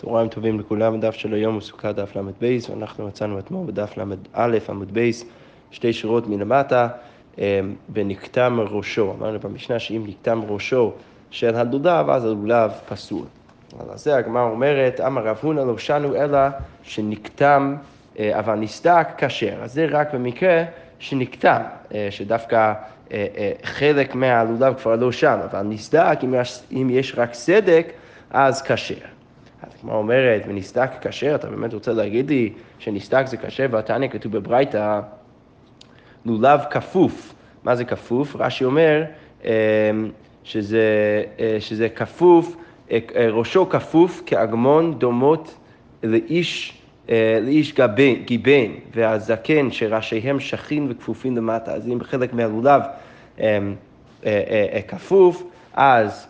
צהריים טובים לכולם, הדף של היום הוא סוכה דף ל"ב, ואנחנו מצאנו אתמול בדף ל"א עמוד בייס שתי שורות מלמטה, אה, ונקטם ראשו. אמרנו במשנה שאם נקטם ראשו של הלולב, אז הלולב פסול. על זה הגמרא אומרת, אמר רב הונא לא שנו אלא שנקטם, אה, אבל נסדק כשר. אז זה רק במקרה שנקטם, אה, שדווקא חלק מהלולב כבר לא שם, אבל נסדק, אם יש רק סדק, אז כשר. כמו אומרת, ונסדק כשר, אתה באמת רוצה להגיד לי שנסדק זה כשר, והתניא כתוב בברייתא, לולב כפוף. מה זה כפוף? רש"י אומר אמ, שזה, אה, שזה כפוף, אה, אה, ראשו כפוף כאגמון דומות לאיש, לאיש גיבן, והזקן שראשיהם שכין וכפופים למטה. אז אם חלק מהלולב כפוף, אז אה,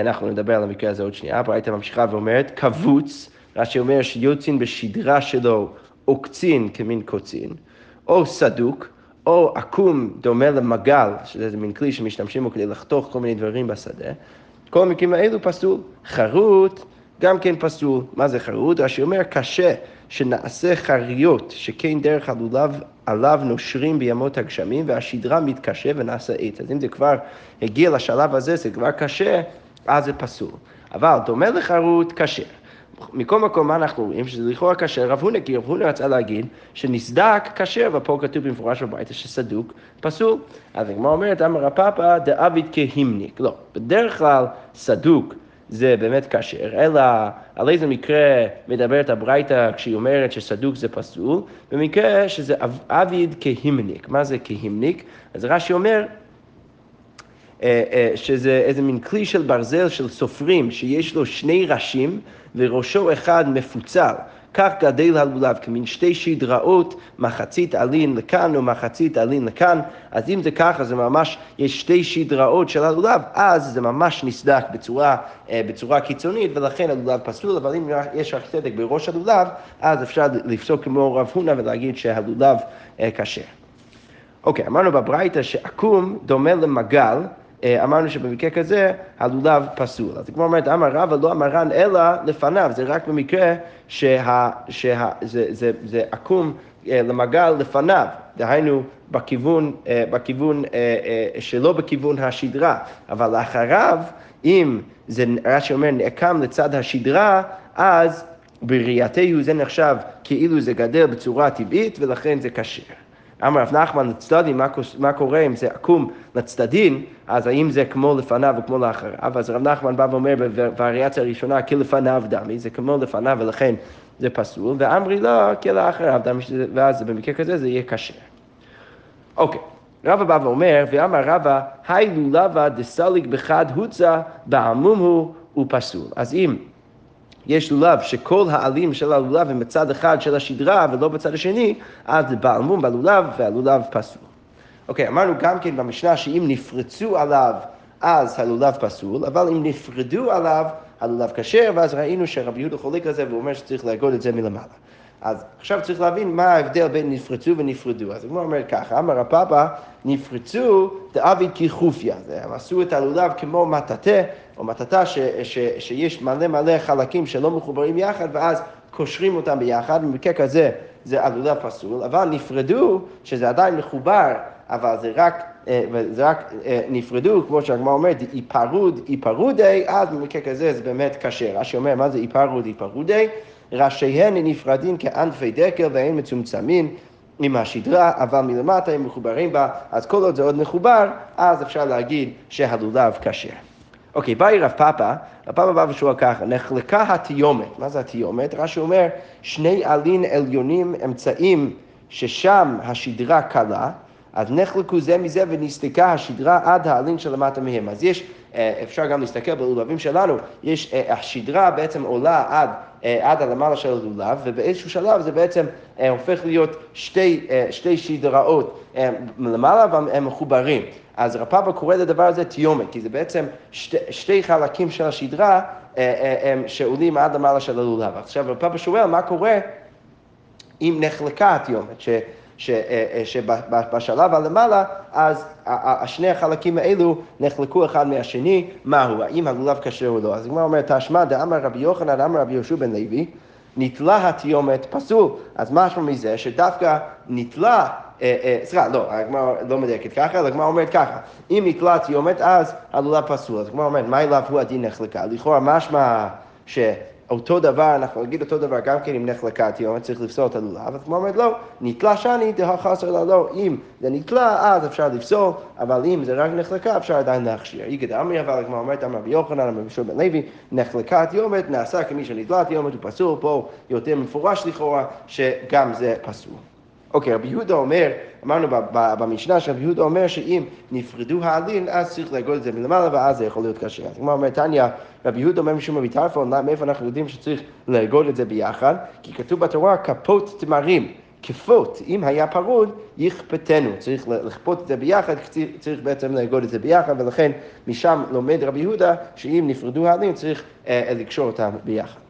אנחנו נדבר על המקרה הזה עוד שנייה, ברייתא ממשיכה ואומרת, קבוץ, רש"י אומר שיוצין בשדרה שלו עוקצין כמין קוצין, או סדוק, או עקום דומה למגל, שזה מין כלי שמשתמשים בו כדי לחתוך כל מיני דברים בשדה. כל המקרים האלו פסול. חרוט גם כן פסול. מה זה חרוט? רש"י אומר, קשה שנעשה חריות, שכן דרך הלולב עליו נושרים בימות הגשמים, והשדרה מתקשה ונעשה עץ. אז אם זה כבר הגיע לשלב הזה, זה כבר קשה, אז זה פסול. אבל דומה לחרוט, קשה. מכל מקום, מה אנחנו רואים? שזה לכאורה כשר, רב הונא, כי רב הונא רצה להגיד שנסדק כשר, ופה כתוב במפורש בביתה שסדוק פסול. אז הגמרא אומרת, אמר הפאפא דאביד כהימניק. לא, בדרך כלל סדוק זה באמת כשר, אלא על איזה מקרה מדברת הברייתא כשהיא אומרת שסדוק זה פסול, במקרה שזה אביד כהימניק. מה זה כהימניק? אז רש"י אומר, אה, אה, שזה איזה מין כלי של ברזל של סופרים, שיש לו שני ראשים וראשו אחד מפוצל. כך גדל הלולב, כמין שתי שדראות, מחצית עלין לכאן ומחצית עלין לכאן. אז אם זה ככה, זה ממש, יש שתי שדראות של הלולב, אז זה ממש נסדק בצורה, אה, בצורה קיצונית, ולכן הלולב פסול, אבל אם יש רק צדק בראש הלולב, אז אפשר לפסוק כמו רב הונא ולהגיד שהלולב כשר. אוקיי, אמרנו בברייתא שעקום דומה למגל, אה, אמרנו שבמקרה כזה הלולב פסול. אז כמו אומרת, אמר רבא לא אמרן אלא לפניו, זה רק במקרה שה, שה, זה, זה, זה עקום אה, למגל לפניו, דהיינו בכיוון, אה, בכיוון שלא בכיוון השדרה, אבל לאחריו, אם זה רש"י אומר נעקם לצד השדרה, אז בראייתנו זה נחשב כאילו זה גדל בצורה טבעית ולכן זה כשר. אמר רב נחמן לצדדים, מה קורה אם זה עקום לצדדים, אז האם זה כמו לפניו וכמו לאחריו? אז רב נחמן בא ואומר בווריאציה הראשונה, כלפניו דמי, זה כמו לפניו ולכן זה פסול, ואמרי לא, כלאחריו דמי, ואז במקרה כזה זה יהיה כשר. אוקיי, רבא בא ואומר, ואמר רבא, היי לולבה דסליג בחד הוצא, בעמום הוא, הוא פסול. אז אם יש לולב שכל העלים של הלולב הם בצד אחד של השדרה ולא בצד השני, אז זה בעלמום בלולב והלולב פסול. אוקיי, אמרנו גם כן במשנה שאם נפרצו עליו אז הלולב פסול, אבל אם נפרדו עליו הלולב כשר, ואז ראינו שרבי יהודה חולק על זה והוא אומר שצריך לאגוד את זה מלמעלה. אז עכשיו צריך להבין מה ההבדל בין נפרצו ונפרדו. אז הוא אומר ככה, אמר הפאפה, נפרצו דעביד כי חופיא. הם עשו את הלולב כמו מטאטה, או מטאטה ש, ש, שיש מלא מלא חלקים שלא מחוברים יחד, ואז קושרים אותם ביחד, במקרה כזה זה הלולב פסול, אבל נפרדו, שזה עדיין מחובר, אבל זה רק, אה, זה רק אה, נפרדו, כמו שהגמרא אומרת, איפרוד, איפרודי, אז במקרה כזה זה באמת כשר. רש"י אומר, מה זה איפרוד, איפרודי? ראשיהן נפרדים כענפי דקל והן מצומצמים עם השדרה, אבל מלמטה הם מחוברים בה, אז כל עוד זה עוד מחובר, אז אפשר להגיד שהלולב כשר. אוקיי, באי רב פאפה, רב פאפה בא ושואל ככה, נחלקה התיומת, מה זה התיומת? רש"י אומר, שני עלין עליונים אמצעים ששם השדרה קלה, אז נחלקו זה מזה ונסתקה השדרה עד העלין שלמטה מהם. אז יש, אה, אפשר גם להסתכל בלולבים שלנו, יש, אה, השדרה בעצם עולה עד, אה, עד הלמעלה של הלולב, ובאיזשהו שלב זה בעצם הופך להיות שתי, שתי שדראות למעלה והם מחוברים. אז רפאבה קורא לדבר הזה תיומת, כי זה בעצם שתי, שתי חלקים של השדרה שעולים עד למעלה של הלולב. עכשיו רפאבה שואל מה קורה אם נחלקה התיומת, שבשלב הלמעלה, אז שני החלקים האלו נחלקו אחד מהשני, מהו, האם הלולב כשר או לא. אז הגמרא אומרת, תשמע דאמר רבי יוחנן, אמר רבי יהושע בן לוי, נתלה התיומת פסול. אז משמע מזה שדווקא נתלה סליחה, לא, הגמרא לא מדייקת ככה, אלא הגמרא אומרת ככה, אם נתלה התיומת אז הלולב פסול. אז הגמרא אומרת, מה אליו הוא הדין נחלקה? לכאורה משמע ש... אותו דבר, אנחנו נגיד אותו דבר גם כן אם נחלקה תיומת, צריך לפסול את הלולב, אז כמו אומרת לא, נתלה שני דהא חסר לה לא, אם זה נתלה אז אפשר לפסול, אבל אם זה רק נחלקה אפשר עדיין להכשיר. איגד אמרי אבל כמו אומרת אמר רבי יוחנן, אמר רבי בן לוי, נחלקה תיומת נעשה כמי שניטלה תיומת הוא פסול, פה יותר מפורש לכאורה שגם זה פסול. אוקיי, רבי יהודה אומר, אמרנו במשנה שרבי יהודה אומר שאם נפרדו העלים, אז צריך לאגוד את זה מלמעלה, ואז זה יכול להיות כשר. אז גמרא אומר תניא, רבי יהודה אומר משום רבי טרפון, מאיפה אנחנו יודעים שצריך לאגוד את זה ביחד? כי כתוב בתורה כפות תמרים. כפות, אם היה פרוד, יכפתנו. צריך לכפות את זה ביחד, צריך בעצם לאגוד את זה ביחד, ולכן משם לומד רבי יהודה שאם נפרדו העלין צריך אה, לקשור אותם ביחד.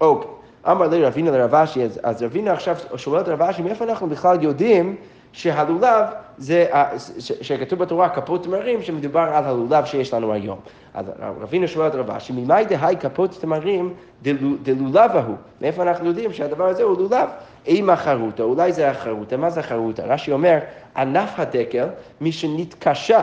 אוקיי. אמר לי רבינה לרב אשי, אז, אז רבינה עכשיו שואל את רב אשי, מאיפה אנחנו בכלל יודעים שהלולב זה, שכתוב בתורה כפות תמרים, שמדובר על הלולב שיש לנו היום. אז רבינה שואל את רב אשי, ממאי דהי כפות תמרים דלולב ההוא? מאיפה אנחנו יודעים שהדבר הזה הוא לולב? אימה חרוטה, אולי זה החרוטה, מה זה החרוטה? רש"י אומר, ענף הדקל, מי שנתקשה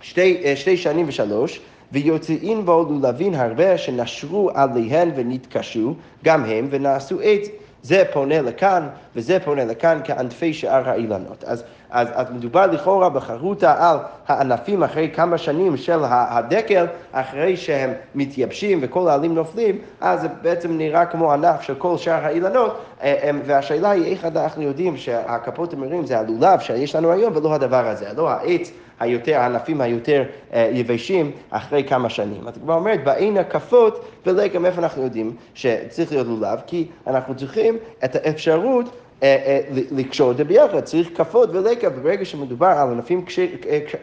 שתי, שתי שנים ושלוש, ויוצאין בו לולבין הרבה שנשרו עליהן ונתקשו, גם הם, ונעשו עץ. זה פונה לכאן וזה פונה לכאן כענפי שאר האילנות. אז, אז, אז מדובר לכאורה בחרוטה על הענפים אחרי כמה שנים של הדקל, אחרי שהם מתייבשים וכל העלים נופלים, אז זה בעצם נראה כמו ענף של כל שאר האילנות, אה, והשאלה היא איך אנחנו יודעים שהכפות המרים זה הלולב שיש לנו היום ולא הדבר הזה, לא העץ. היותר, הענפים היותר אה, יבשים אחרי כמה שנים. אז כבר אומרת, באין הקפות ולקם, איפה אנחנו יודעים שצריך להיות לולב? כי אנחנו צריכים את האפשרות אה, אה, לקשור את זה ביחד, צריך כפות ולקה, וברגע שמדובר על ענפים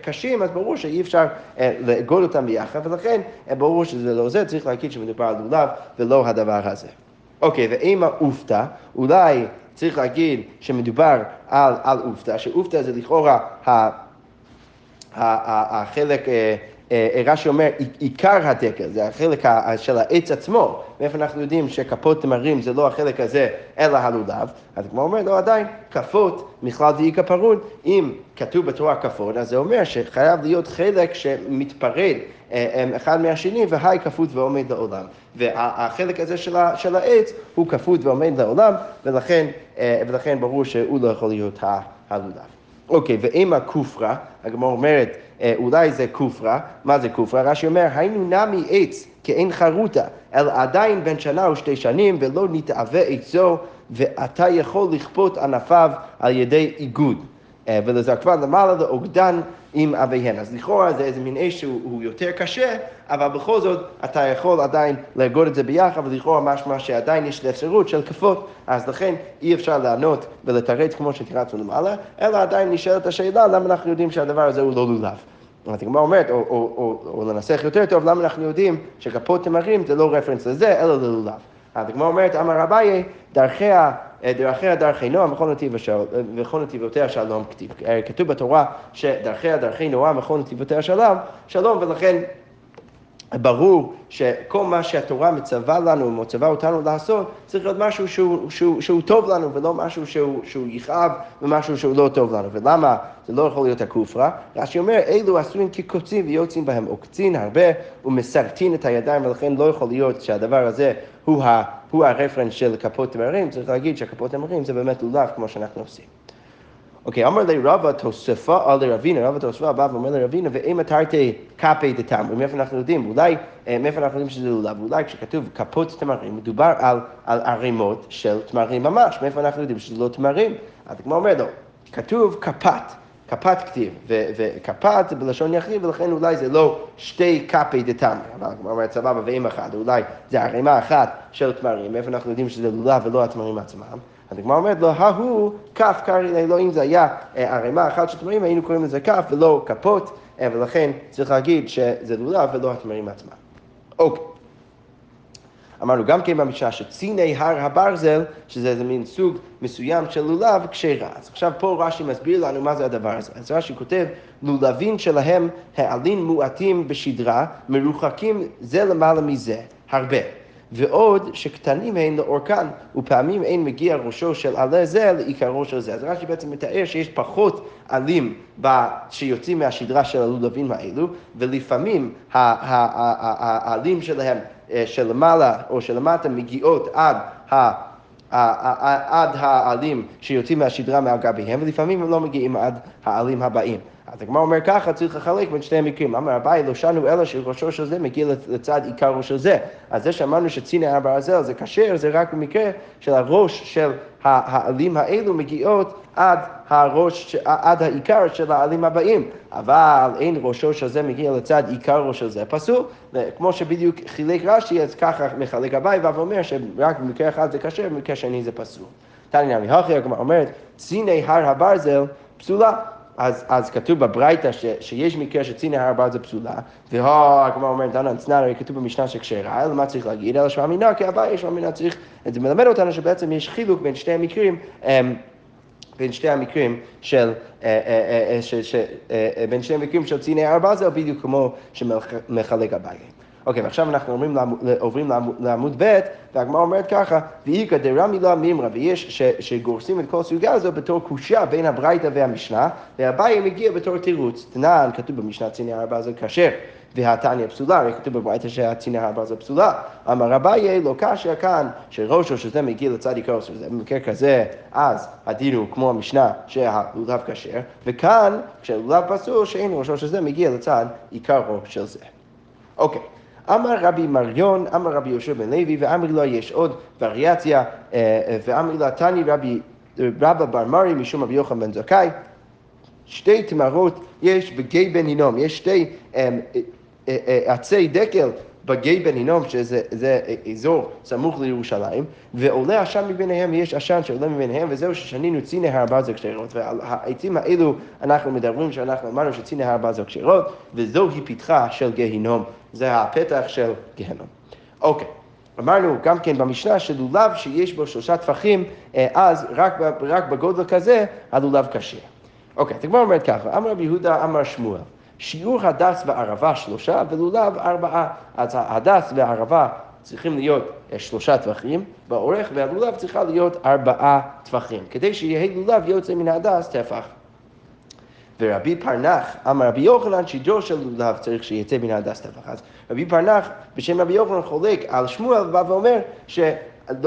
קשים, אז ברור שאי אפשר לאגוד אותם ביחד, ולכן ברור שזה לא זה, צריך להגיד שמדובר על לולב ולא הדבר הזה. אוקיי, ואם האופתא, אולי צריך להגיד שמדובר על, אופתא, שאופתא זה לכאורה החלק, אה, אה, רש"י אומר, עיקר הדקל, זה החלק של העץ עצמו. מאיפה אנחנו יודעים שכפות תמרים זה לא החלק הזה, אלא הלולב? אז גמרא אומר, לא עדיין, כפות מכלל דאיכא פרוד. אם כתוב בתורה כפות, אז זה אומר שחייב להיות חלק שמתפרד אה, אחד מהשני, והאי כפות ועומד לעולם. והחלק הזה של, של העץ הוא כפות ועומד לעולם, ולכן, ולכן ברור שהוא לא יכול להיות הלולב. אוקיי, ואימה כופרה, הגמור אומרת, אה, אולי זה כופרה, מה זה כופרה? רש"י אומר, היינו נמי עץ כאין חרוטה, אלא עדיין בן שנה או שתי שנים, ולא נתאווה עצו, ואתה יכול לכפות ענפיו על ידי איגוד. אה, ולזרקבה למעלה לאוגדן עם אביהן. אז לכאורה זה איזה מין אש שהוא יותר קשה, אבל בכל זאת אתה יכול עדיין לאגוד את זה ביחד, ולכאורה משמע שעדיין יש אפשרות של כפות, אז לכן אי אפשר לענות ולתרץ כמו שתרצנו למעלה, אלא עדיין נשאלת השאלה למה אנחנו יודעים שהדבר הזה הוא לא לולב. אז הגמרא אומרת, או, או, או, או לנסח יותר טוב, למה אנחנו יודעים שכפות תמרים זה לא רפרנס לזה, אלא ללולב. אז הגמרא אומרת, אמר אביי, דרכיה דרכיה דרכי נועם וכל נתיבותיה שלום כתיב. כתוב בתורה שדרכיה דרכי נועם וכל נתיבותיה שלום, שלום, ולכן ברור שכל מה שהתורה מצווה לנו, מצווה אותנו לעשות, צריך להיות משהו שהוא, שהוא, שהוא טוב לנו, ולא משהו שהוא, שהוא יכאב ומשהו שהוא לא טוב לנו. ולמה זה לא יכול להיות הכופרה? רש"י אומר, אלו עשויים כקוצים ויוצאים בהם עוקצין הרבה ומסרטין את הידיים, ולכן לא יכול להיות שהדבר הזה הוא, ה, הוא הרפרנס של כפות תמרים, צריך להגיד שהכפות תמרים זה באמת לולב כמו שאנחנו עושים. אוקיי, אמר לי רבא תוספה על רבינה, רבא תוספה בא ואומר לרבינה, ואם תרתי כפי דתמרים, מאיפה אנחנו יודעים? אולי, מאיפה אנחנו יודעים שזה לולב? אולי כשכתוב כפות תמרים, מדובר על, על ערימות של תמרים ממש, מאיפה אנחנו יודעים שזה לא תמרים? אז כמו אומר לו, כתוב כפת. כפת כתיב, וכפת זה בלשון יחיד, ולכן אולי זה לא שתי כפי דתמר, אבל כמו אומרת סבבה ואם אחד, אולי זה ערימה אחת של תמרים, מאיפה אנחנו יודעים שזה לולב ולא התמרים עצמם. הגמרא אומרת לו, ההוא כף קרעי לאלוהים, זה היה אה, ערימה אחת של תמרים, היינו קוראים לזה כף ולא כפות, אה, ולכן צריך להגיד שזה לולב ולא התמרים עצמם. אוקיי. אמרנו גם כן במשנה שציני הר הברזל, שזה איזה מין סוג מסוים של לולב, כשרה. אז עכשיו פה רש"י מסביר לנו מה זה הדבר הזה. אז רש"י כותב, לולבים שלהם העלים מועטים בשדרה, מרוחקים זה למעלה מזה, הרבה. ועוד שקטנים הן לאורכן, ופעמים אין מגיע ראשו של עלה זה לעיקרו של זה. אז רש"י בעצם מתאר שיש פחות עלים שיוצאים מהשדרה של הלולבים האלו, ולפעמים העלים שלהם אה, שלמעלה או שלמטה מגיעות עד ה... עד העלים שיוצאים מהשדרה מעל גביהם, ולפעמים הם לא מגיעים עד העלים הבאים. אז הגמרא אומר ככה, צריך לחלק בין שני המקרים. אמר אביי, לא שנו אלא שראשו של זה מגיע לצד עיקרו של זה. אז זה שאמרנו שציני הברזל זה כשר, זה רק במקרה של הראש של העלים האלו מגיעות עד הראש, עד העיקר של העלים הבאים. אבל אין ראשו של זה מגיע לצד עיקרו של זה פסול. כמו שבדיוק חילק רש"י, אז ככה מחלק אביי ואומר שרק במקרה אחד זה כשר, במקרה שני זה פסול. תניא נמי הגמרא אומרת, ציני הר הברזל פסולה. אז, אז כתוב בברייתא שיש מקרה שציני הר הברזל פסולה, והגמרא אומרת, דנן צנן, הרי כתוב במשנה שכשרה, אלא מה צריך להגיד? אלא שמאמינה כי אביי שמאמינה צריך, זה מלמד אותנו שבעצם יש חילוק בין שני המקרים. אמ, בין שתי המקרים של, אה, אה, אה, בין שני המקרים של ציני הר הברזל, בדיוק כמו שמחלק אביי. אוקיי, ועכשיו אנחנו עוברים, עוברים לעמוד ב', והגמרא אומרת ככה, ואיכא דרמי לה מימרא, ויש שגורסים את כל הסוגיה הזו בתור קושייה בין הברייתא והמשנה, והבעיה מגיע בתור תירוץ. תנן, כתוב במשנה ציני הרבה זה כשר. והתניא פסולה, הרי כתוב בברייתא שהציני הרבה זה פסולה. אמר אביי לא קשיא כאן, שראשו שזה מגיע לצד עיקרו, במקרה כזה, אז הדין הוא כמו המשנה שהלולב כשר, וכאן, כשהלולב פסול, שאין ראשו שזה מגיע לצד עיקרו של זה. אוקיי. אמר רבי מריון, אמר רבי יהושע בן לוי, ואמר לו יש עוד וריאציה, אה, אה, ואמר לה תני רבי רבא בר מרי משום רבי יוחנן בן זכאי, שתי תמרות יש בגיא בן הינום, יש שתי אה, עצי דקל בגיא בן הינום, שזה אזור סמוך לירושלים, ועולה עשן מביניהם, יש עשן שעולה מביניהם, וזהו ששנינו ציני הרבה זה כשרות, ועל העצים האלו אנחנו מדברים שאנחנו אמרנו שציני הרבה זה כשרות, וזוהי פתחה של גיהינום, זה הפתח של גיהינום. אוקיי. אמרנו גם כן במשנה שלולב שיש בו שלושה טפחים, אה, אז רק, רק בגודל כזה הלולב כשר. אוקיי, גמרא אומרת ככה, אמר רבי יהודה, אמר שמואל. שיעור הדס והערבה שלושה ולולב ארבעה. אז הדס והערבה צריכים להיות אה, שלושה טפחים באורך, והלולב צריכה להיות ארבעה טפחים, כדי שיהיה לולב יוצא מן הדס טפח. ורבי פרנך, אמר רבי יוחנן, שידו של לולב צריך שיצא מן הדס טפח. אז רבי פרנך, בשם רבי יוחנן, חולק על שמואל, בא ואומר ש...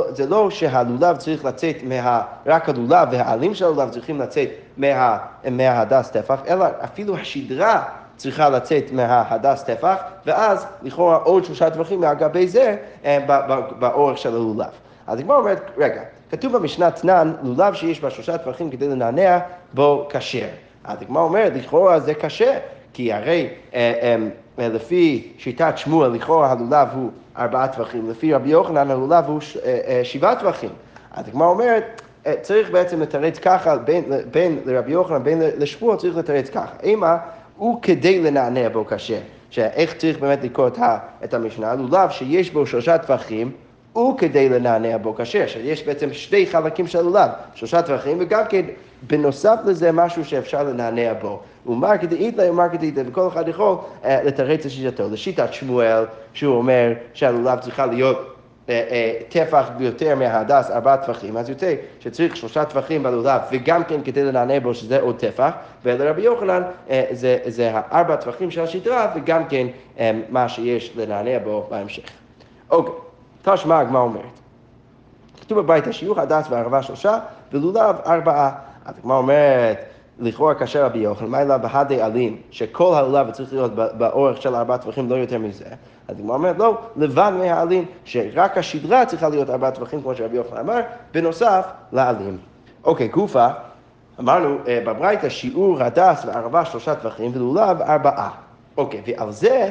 זה לא שהלולב צריך לצאת מה... רק הלולב והעלים של הלולב צריכים לצאת מה, מההדס טפח, אלא אפילו השדרה צריכה לצאת מההדס טפח, ואז לכאורה עוד שלושה טווחים מהגבי זה אה, באורך של הלולב. אז הגמרא אומרת, רגע, כתוב במשנה תנן, לולב שיש בה שלושה טווחים כדי לנענע, בו כשר. אז הגמרא אומרת, לכאורה זה קשה, כי הרי אה, אה, לפי שיטת שמואל, לכאורה הלולב הוא ארבעה טווחים, לפי רבי יוחנן הלולב הוא שבעה טווחים. אז הגמרא אומרת, צריך בעצם לתרץ ככה, בין, בין לרבי יוחנן, בין לשמואל, צריך לתרץ ככה. אימה, הוא כדי לנענע בו קשה. שאיך צריך באמת לקרוא את המשנה? לולב שיש בו שלושה טווחים, הוא כדי לנענע בו קשה. שיש בעצם שני חלקים של לולב, שלושה טווחים, וגם כן בנוסף לזה משהו שאפשר לנענע בו. ומר כדאית לה ומר כדאית לה, וכל אחד יכול uh, לתרץ את שיטתו. לשיטת שמואל, שהוא אומר שהלולב צריכה להיות אה, אה, טפח ביותר מההדס, ארבעה טפחים, אז יוצא שצריך שלושה טפחים בלולב וגם כן כדי לנענע בו שזה עוד טפח, ולרבי יוחנן אה, זה, זה הארבע טפחים של השדרה וגם כן מה שיש לנענע בו בהמשך. אוקיי, תשמע הגמרא אומרת, כתוב בבית השיוך הדס והערבה שלושה ולולב ארבעה. אז הגמרא אומרת לכאורה כאשר רבי יוחנן, מה אלא בהדי עלים, שכל הלולב צריך להיות באורך של ארבעה טווחים, לא יותר מזה. אז הגמרא אומרת, לא, לבד מהעלים, שרק השדרה צריכה להיות ארבעה טווחים, כמו שרבי יוחנן אמר, בנוסף לעלים. אוקיי, גופה, אמרנו אה, בברייתא שיעור הדס וערבה שלושה טווחים ולולב ארבעה. אוקיי, ועל זה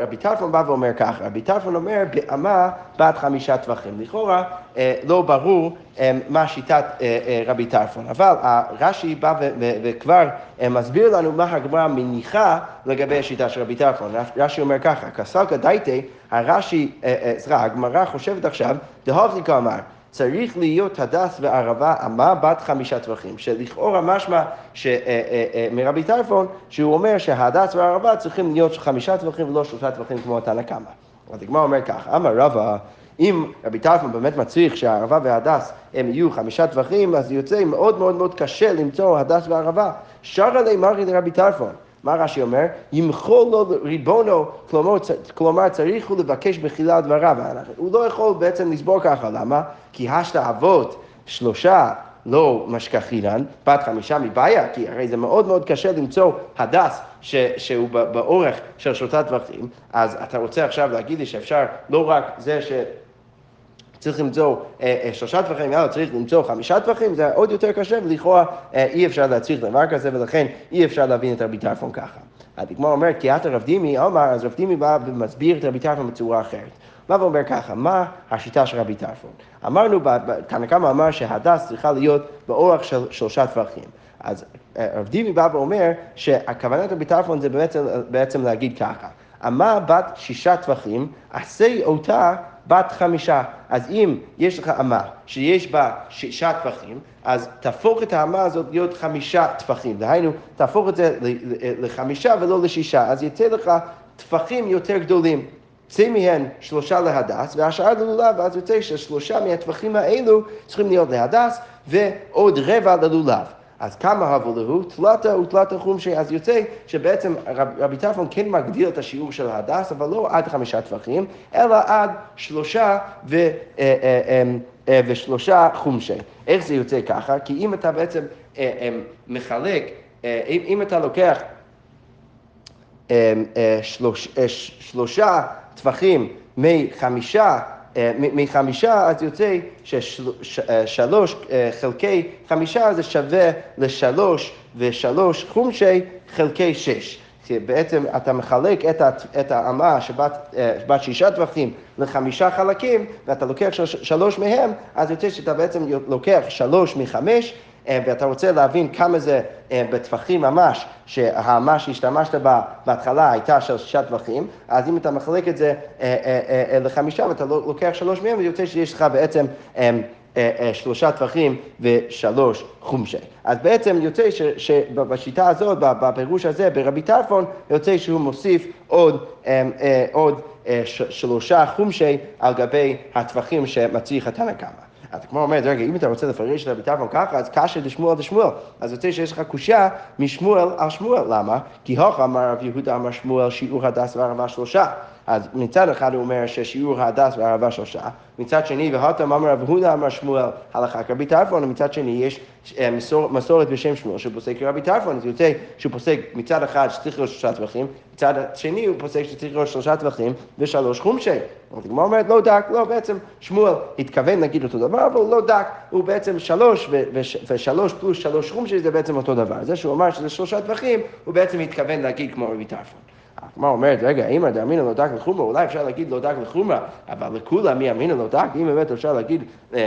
רבי טרפון בא ואומר ככה, רבי טרפון אומר, באמה בת חמישה טווחים. לכאורה אה, לא ברור אה, מה שיטת אה, רבי טרפון, אבל רש"י בא וכבר מסביר לנו מה הגמרא מניחה לגבי השיטה של רבי טרפון. רש"י אומר ככה, כסלקא דייטי, הרש"י, סליחה, הגמרא חושבת עכשיו, דהובניקה אמר, צריך להיות הדס וערבה אמה בת חמישה טווחים, שלכאורה משמע אה, אה, אה, מרבי טרפון, שהוא אומר שההדס והערבה צריכים להיות חמישה טווחים ולא שלושה טווחים כמו התנא קמא. הגמרא אומר כך, אמר רבא, אם רבי טרפון באמת מצריך שהערבה והדס הם יהיו חמישה טווחים, אז יוצא מאוד מאוד מאוד קשה למצוא הדס וערבה. שר עלי מרי לרבי טרפון. מה רש"י אומר? ימחול לו ריבונו, כלומר, כלומר צריך הוא לבקש בחילה דבריו. הוא לא יכול בעצם לסבור ככה, למה? כי השתא אבות שלושה לא משכחינן, בת חמישה מבעיה, כי הרי זה מאוד מאוד קשה למצוא הדס ש, שהוא באורך של שלושה טווחים, אז אתה רוצה עכשיו להגיד לי שאפשר לא רק זה ש... צריך למצוא אה, אה, שלושה טווחים, יאללה, צריך למצוא חמישה טווחים, זה עוד יותר קשה, ולכאורה אה, אי אפשר להצליח דבר כזה, ולכן אי אפשר להבין את רבי טרפון ככה. הדגמר אומרת, כי אתה רב דימי, אמר, אז רב דימי בא ומסביר את רבי טרפון בצורה אחרת. בא ואומר ככה, מה השיטה של רבי טרפון? אמרנו, תנא קמא אמר שהדס צריכה להיות באורך של שלושה טווחים. אז רב דימי בא ואומר שהכוונת רבי טרפון זה בעצם, בעצם להגיד ככה, אמה בת שישה טווחים, עשה אותה בת חמישה. אז אם יש לך אמה שיש בה שישה טפחים, אז תהפוך את האמה הזאת להיות חמישה טפחים. דהיינו, תהפוך את זה לחמישה ולא לשישה, אז יצא לך טפחים יותר גדולים. צא מהן שלושה להדס, והשאר ללולב, ואז יוצא ששלושה מהטפחים האלו צריכים להיות להדס, ועוד רבע ללולב. אז כמה הבו להו? תלתה ותלתה חומשי. אז יוצא שבעצם רב, רבי טרפון כן מגדיל את השיעור של ההדס, אבל לא עד חמישה טווחים, אלא עד שלושה ו, אה, אה, אה, ושלושה חומשי. איך זה יוצא ככה? כי אם אתה בעצם מחלק, אם, אתה לוקח שלוש, שלושה טווחים מחמישה מחמישה, אז יוצא ששלוש אה, חלקי חמישה זה שווה לשלוש ושלוש חומשי חלקי שש. בעצם אתה מחלק את, את האמה שבת, אה, בת שישה טווחים לחמישה חלקים, ואתה לוקח שלוש מהם, אז יוצא שאתה בעצם לוקח שלוש מחמש, אה, ואתה רוצה להבין כמה זה אה, בטווחים ממש, שהאמה שהשתמשת בה בהתחלה הייתה של שישה טווחים, אז אם אתה מחלק את זה אה, לחמישה ואתה לא, לוקח שלוש מהם, יוצא שיש לך בעצם שלושה טווחים ושלוש חומשי. אז בעצם יוצא ש, שבשיטה הזאת, בפירוש הזה, ברבי טרפון, יוצא שהוא מוסיף עוד, עוד שלושה חומשי על גבי הטווחים שמצריך התנא קמא. אז כמו אומרת, רגע, אם אתה רוצה לפרש את רבי טרפון ככה, אז קשה לשמואל לשמואל. אז יוצא שיש לך קושייה משמואל על שמואל. למה? כי הוכ אמר רב יהודה אמר שמואל שיעור הדס והערבה שלושה. אז מצד אחד הוא אומר ששיעור ההדס והערבה שלושה, מצד שני, והתם אמר רב הודה אמר שמואל הלכה כרבי טרפון, ומצד שני יש אה, מסור, מסורת בשם שמואל שפוסק כרבי טרפון, אז יוצא שהוא פוסק מצד אחד שצריך להיות שלושה טווחים, מצד שני הוא פוסק שצריך להיות שלושה טווחים ושלוש חומשי. אז הגמרא אומרת לא דק, לא, בעצם שמואל התכוון להגיד אותו דבר, אבל לא דק, הוא בעצם שלוש ושלוש פלוס שלוש חומשי זה בעצם אותו דבר. זה שהוא אמר שזה שלושה טווחים, הוא בעצם התכוון להגיד כמו רבי טרפון. הגמרא אומרת, רגע, אם דאמינא לא דק לחומרה, אולי אפשר להגיד לא דק לחומרה, אבל לכולה מי אמינא לא דק, אם באמת אפשר להגיד אמ,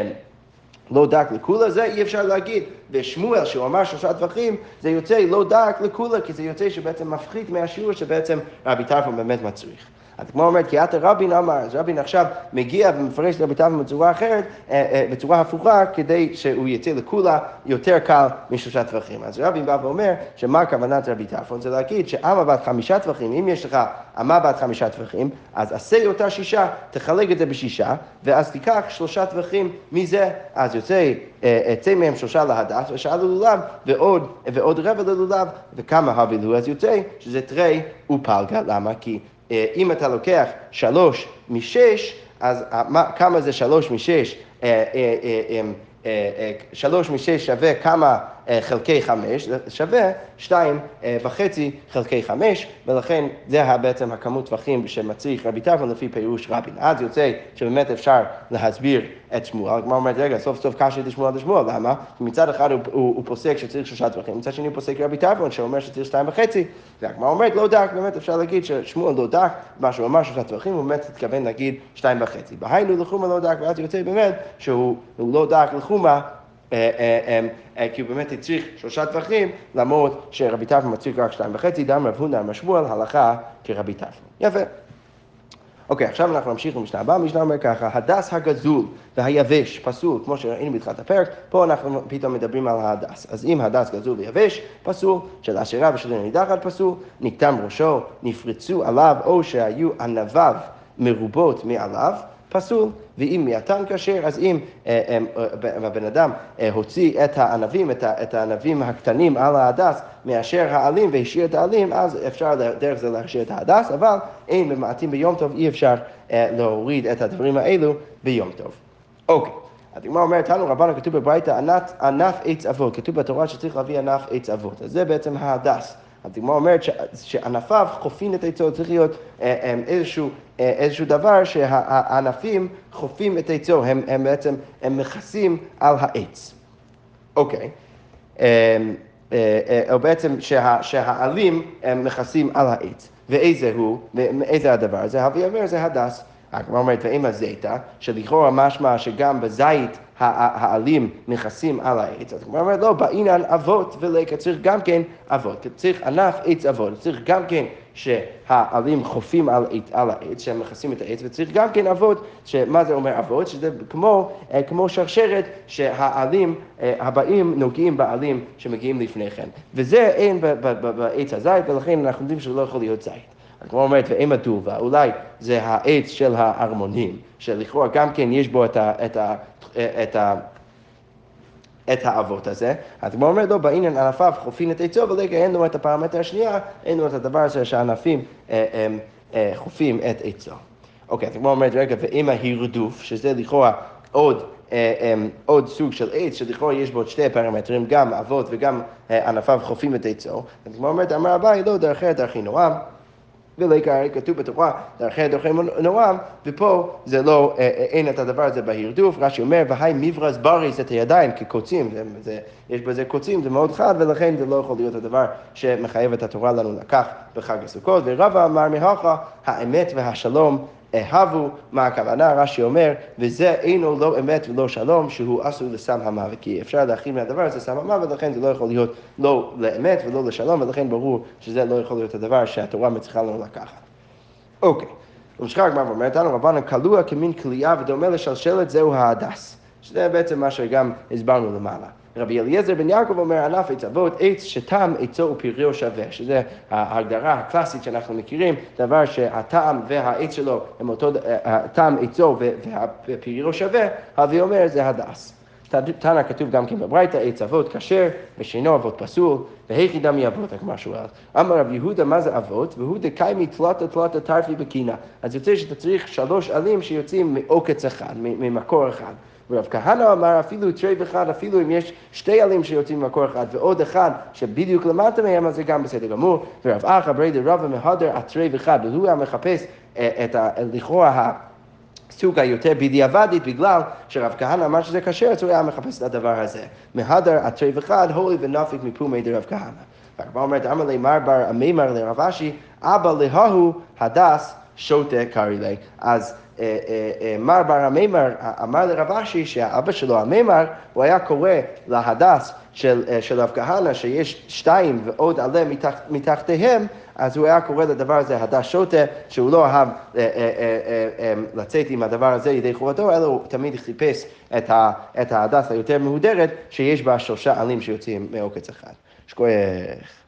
לא דק לכולה, זה אי אפשר להגיד. ושמואל, שהוא אמר שלושה טווחים, זה יוצא לא דק לכולה, כי זה יוצא שבעצם מפחית מהשיעור שבעצם רבי טרפון באמת מצריך. אז כמו אומרת, כי אתה רבין אמר, אז רבין עכשיו מגיע ומפרש את רבי טרפון בצורה אחרת, אה, אה, בצורה הפוכה, כדי שהוא יצא לכולה יותר קל משלושה טווחים. אז רבין בא ואומר, שמה כוונת רבי טרפון? זה להגיד שאמה בת חמישה טווחים, אם יש לך אמה בת חמישה טווחים, אז עשה אותה שישה, תחלק את זה בשישה, ואז תיקח שלושה טווחים מזה, אז יוצא, אה, צא מהם שלושה להדס, ושאל ללולב, ועוד, ועוד רבע ללולב, וכמה הבילו, אז יוצא שזה תרי ופלגה, למה? כי אה, אם אתה לוקח שלוש משש, אז כמה זה שלוש משש? אה, אה, שלוש משש שווה כמה חלקי חמש, שווה שתיים וחצי חלקי חמש, ולכן זה בעצם הכמות טווחים שמצריך רבי טרפון לפי פירוש רבין. אז יוצא שבאמת אפשר להסביר את שמואל, הגמרא אומרת, רגע, סוף סוף קשה את שמואל לשמואל, למה? כי מצד אחד הוא, הוא, הוא פוסק שצריך שלושה טווחים, מצד שני הוא פוסק רבי טרפון שאומר שצריך שתיים וחצי, והגמרא אומרת, לא דק, באמת אפשר להגיד ששמואל לא דק, מה שהוא אמר שלושה טפחים, הוא באמת התכוון להגיד שתיים וחצי. והיינו לחומרא לא דק, ואז יוצא באמת שהוא לא דק לחומרא. אה, אה, אה, כי הוא באמת הצריך שלושה טפחים, למרות שרבי טרפון מצריך רק שתיים וחצי, דאמר רב הונא אמר שמואל הלכה כרבי טרפון. יפה. אוקיי, עכשיו אנחנו נמשיך במשנה הבאה, המשנה אומר ככה, הדס הגזול והיבש פסול, כמו שראינו בתחילת הפרק, פה אנחנו פתאום מדברים על ההדס. אז אם הדס גזול ויבש, פסול, של אשרה ושל נידחת פסול, נקטם ראשו, נפרצו עליו, או שהיו ענביו מרובות מעליו, פסול, ואם מיעטן כשר, אז אם אה, אה, אה, הבן אדם הוציא את הענבים, את הענבים הקטנים על ההדס, מאשר העלים והשאיר את העלים, אז אפשר דרך זה להשאיר את ההדס, אבל אין ממעטים ביום טוב, אי אפשר להוריד את הדברים האלו ביום טוב. אוקיי. הדגמר אומרת, לנו רבנו כתוב בברייתא, ענף עץ אבות, כתוב בתורה שצריך להביא ענף עץ אבות, אז זה בעצם ההדס. הדגמר אומרת שענפיו חופין את עצו, צריך להיות איזשהו אה, איזשהו דבר שהענפים חופים את עצו, הם, הם בעצם, הם מכסים על העץ. אוקיי. אה, אה, או בעצם שה, שהעלים הם מכסים על העץ. ואיזה הוא, ואיזה הדבר הזה? אומר זה הדס. הגמרא אומרת, ואם הזיתא, שלכאורה משמע שגם בזית העלים נכסים על העץ, אז הגמרא אומרת, לא, בעניין אבות ולקה, צריך גם כן אבות, צריך ענף עץ אבות, צריך גם כן שהעלים חופים על, על העץ, שהם מכסים את העץ, וצריך גם כן אבות, שמה זה אומר אבות? שזה כמו, אה, כמו שרשרת שהעלים אה, הבאים נוגעים בעלים שמגיעים לפני כן. וזה אין בעץ הזית, ולכן אנחנו יודעים שזה לא יכול להיות זית. הגמרא אומרת, ואם הדובה, אולי זה העץ של הארמונים, שלכאורה גם כן יש בו את ה... את ה, את ה את האבות הזה. אז כמו אומר, לא, בעניין ענפיו חופין את עצו, ולגע אין לו את הפרמטר השנייה, אין לו את הדבר הזה שהענפים אה, אה, אה, חופים את עצו. אוקיי, אז כמו אומרת, רגע, ואם ההרדוף, שזה לכאורה עוד... עוד סוג של עץ, שלכאורה יש בו שתי פרמטרים, גם אבות וגם ענפיו חופים את עצו. אז כמו אומרת, אמר אביי, לא, דרכי דרכי נועם. ולעיקר כתוב בתורה, דרכי דרכי נועם, ופה זה לא, אה, אה, אין את הדבר הזה בהרדוף, רש"י אומר, והי מברז בריס את הידיים כקוצים, זה, זה, יש בזה קוצים, זה מאוד חד, ולכן זה לא יכול להיות הדבר שמחייב את התורה לנו לקח בחג הסוכות, ורבא אמר מהכה, האמת והשלום אהבו, מה הכוונה? רש"י אומר, וזה אינו לא אמת ולא שלום, שהוא אסור לסם המוות, כי אפשר להכין מהדבר הזה סם המוות, ולכן זה לא יכול להיות לא לאמת ולא לשלום, ולכן ברור שזה לא יכול להיות הדבר שהתורה מצליחה לנו לקחת. אוקיי, וממשיכה הגמרא ואומרת לנו, רבנן כלוע כמין כליאה ודומה לשלשלת זהו ההדס. שזה בעצם מה שגם הסברנו למעלה. רבי אליעזר בן יעקב אומר, ענף עץ אבות, עץ שטעם עצו ופריו שווה, שזה ההגדרה הקלאסית שאנחנו מכירים, דבר שהטעם והעץ שלו הם אותו, הטעם עצו והפריו שווה, אבי אומר זה הדס. תנא כתוב גם כן בברייתא, עץ אבות כשר, ושינו אבות פסול, והיכי דמי אבות, הגמרא שואל. אמר רב יהודה, מה זה אבות? והוא דקאי מתלתא תלתא טרפי בקינה. אז יוצא שאתה צריך שלוש עלים שיוצאים מעוקץ אחד, ממקור אחד. ורב כהנא אמר אפילו תרי וחד, אפילו אם יש שתי עלים שיוצאים ממקור אחד ועוד אחד שבדיוק למטה מהם, אז זה גם בסדר גמור. ורב אחא בריה דרבא מהדר אתרי וחד, והוא היה מחפש אה, את ה... לכאורה סוג היותר בדיעבדית, בגלל שרב כהנא אמר שזה כשר, אז הוא היה מחפש את הדבר הזה. מהדר אתרי וחד, הואיל ונפיק מפומיה דרב כהנא. והגמרא אומרת, אמר ליה מר בר אמימר לרב אשי, אבא לההוא הדס שוטה קרי ליה. אז מר בר המימר אמר לרב אשי שהאבא שלו המימר, הוא היה קורא להדס של, רב כהנא שיש שתיים ועוד עלה מתח, מתחתיהם, אז הוא היה קורא לדבר הזה הדס שוטה, שהוא לא אהב לצאת עם הדבר הזה ידי חובתו, אלא הוא תמיד חיפש את ההדס היותר מהודרת, שיש בה שלושה עלים שיוצאים מעוקץ אחד. שכוח.